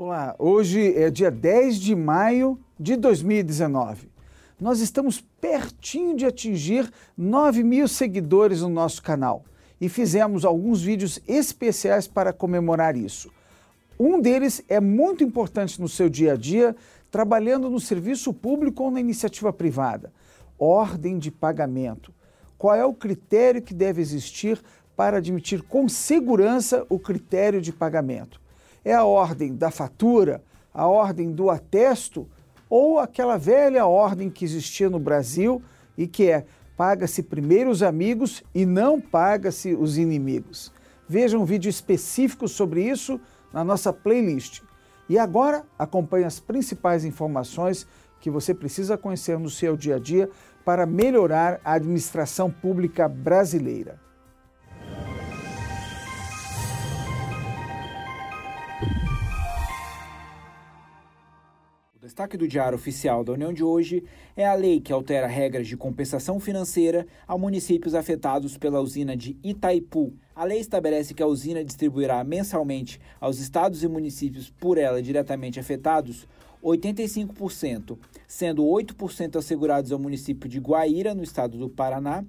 Olá, hoje é dia 10 de maio de 2019. Nós estamos pertinho de atingir 9 mil seguidores no nosso canal e fizemos alguns vídeos especiais para comemorar isso. Um deles é muito importante no seu dia a dia, trabalhando no serviço público ou na iniciativa privada. Ordem de pagamento. Qual é o critério que deve existir para admitir com segurança o critério de pagamento? É a ordem da fatura, a ordem do atesto ou aquela velha ordem que existia no Brasil e que é paga-se primeiro os amigos e não paga-se os inimigos. Veja um vídeo específico sobre isso na nossa playlist. E agora acompanhe as principais informações que você precisa conhecer no seu dia a dia para melhorar a administração pública brasileira. Destaque do Diário Oficial da União de hoje é a lei que altera regras de compensação financeira a municípios afetados pela usina de Itaipu. A lei estabelece que a usina distribuirá mensalmente aos estados e municípios por ela diretamente afetados 85%, sendo 8% assegurados ao município de Guaíra, no estado do Paraná,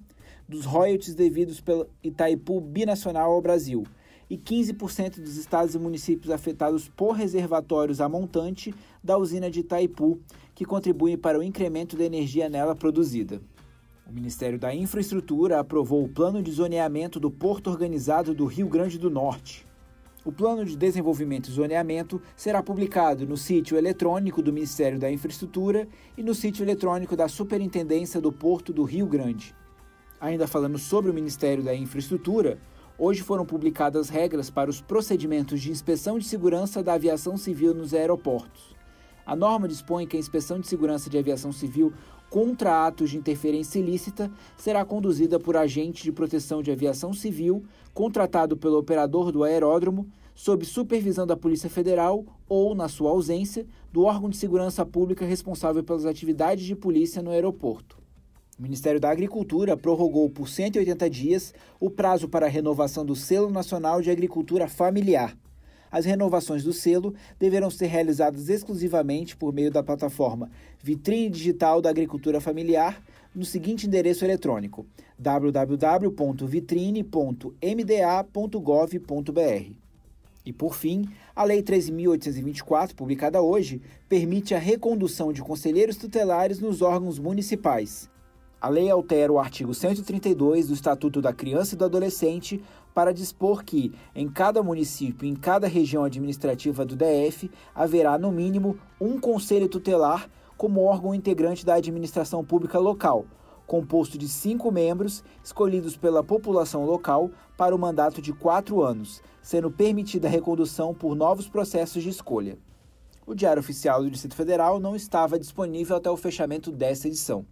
dos royalties devidos pelo Itaipu Binacional ao Brasil e 15% dos estados e municípios afetados por reservatórios a montante da usina de Itaipu, que contribuem para o incremento da energia nela produzida. O Ministério da Infraestrutura aprovou o Plano de Zoneamento do Porto Organizado do Rio Grande do Norte. O Plano de Desenvolvimento e Zoneamento será publicado no sítio eletrônico do Ministério da Infraestrutura e no sítio eletrônico da Superintendência do Porto do Rio Grande. Ainda falando sobre o Ministério da Infraestrutura, Hoje foram publicadas regras para os procedimentos de inspeção de segurança da aviação civil nos aeroportos. A norma dispõe que a inspeção de segurança de aviação civil contra atos de interferência ilícita será conduzida por agente de proteção de aviação civil contratado pelo operador do aeródromo, sob supervisão da Polícia Federal ou, na sua ausência, do órgão de segurança pública responsável pelas atividades de polícia no aeroporto. O Ministério da Agricultura prorrogou por 180 dias o prazo para a renovação do Selo Nacional de Agricultura Familiar. As renovações do selo deverão ser realizadas exclusivamente por meio da plataforma Vitrine Digital da Agricultura Familiar no seguinte endereço eletrônico: www.vitrine.mda.gov.br. E por fim, a Lei 13.824, publicada hoje, permite a recondução de conselheiros tutelares nos órgãos municipais. A lei altera o artigo 132 do Estatuto da Criança e do Adolescente para dispor que, em cada município e em cada região administrativa do DF, haverá, no mínimo, um conselho tutelar como órgão integrante da administração pública local, composto de cinco membros escolhidos pela população local para o mandato de quatro anos, sendo permitida a recondução por novos processos de escolha. O Diário Oficial do Distrito Federal não estava disponível até o fechamento desta edição.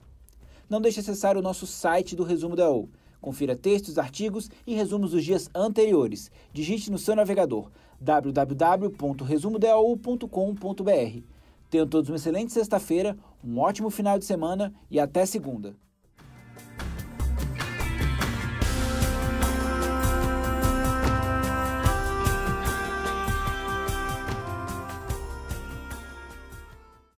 Não deixe de acessar o nosso site do Resumo da U. Confira textos, artigos e resumos dos dias anteriores. Digite no seu navegador www.resumodau.com.br. Tenham todos uma excelente sexta-feira, um ótimo final de semana e até segunda.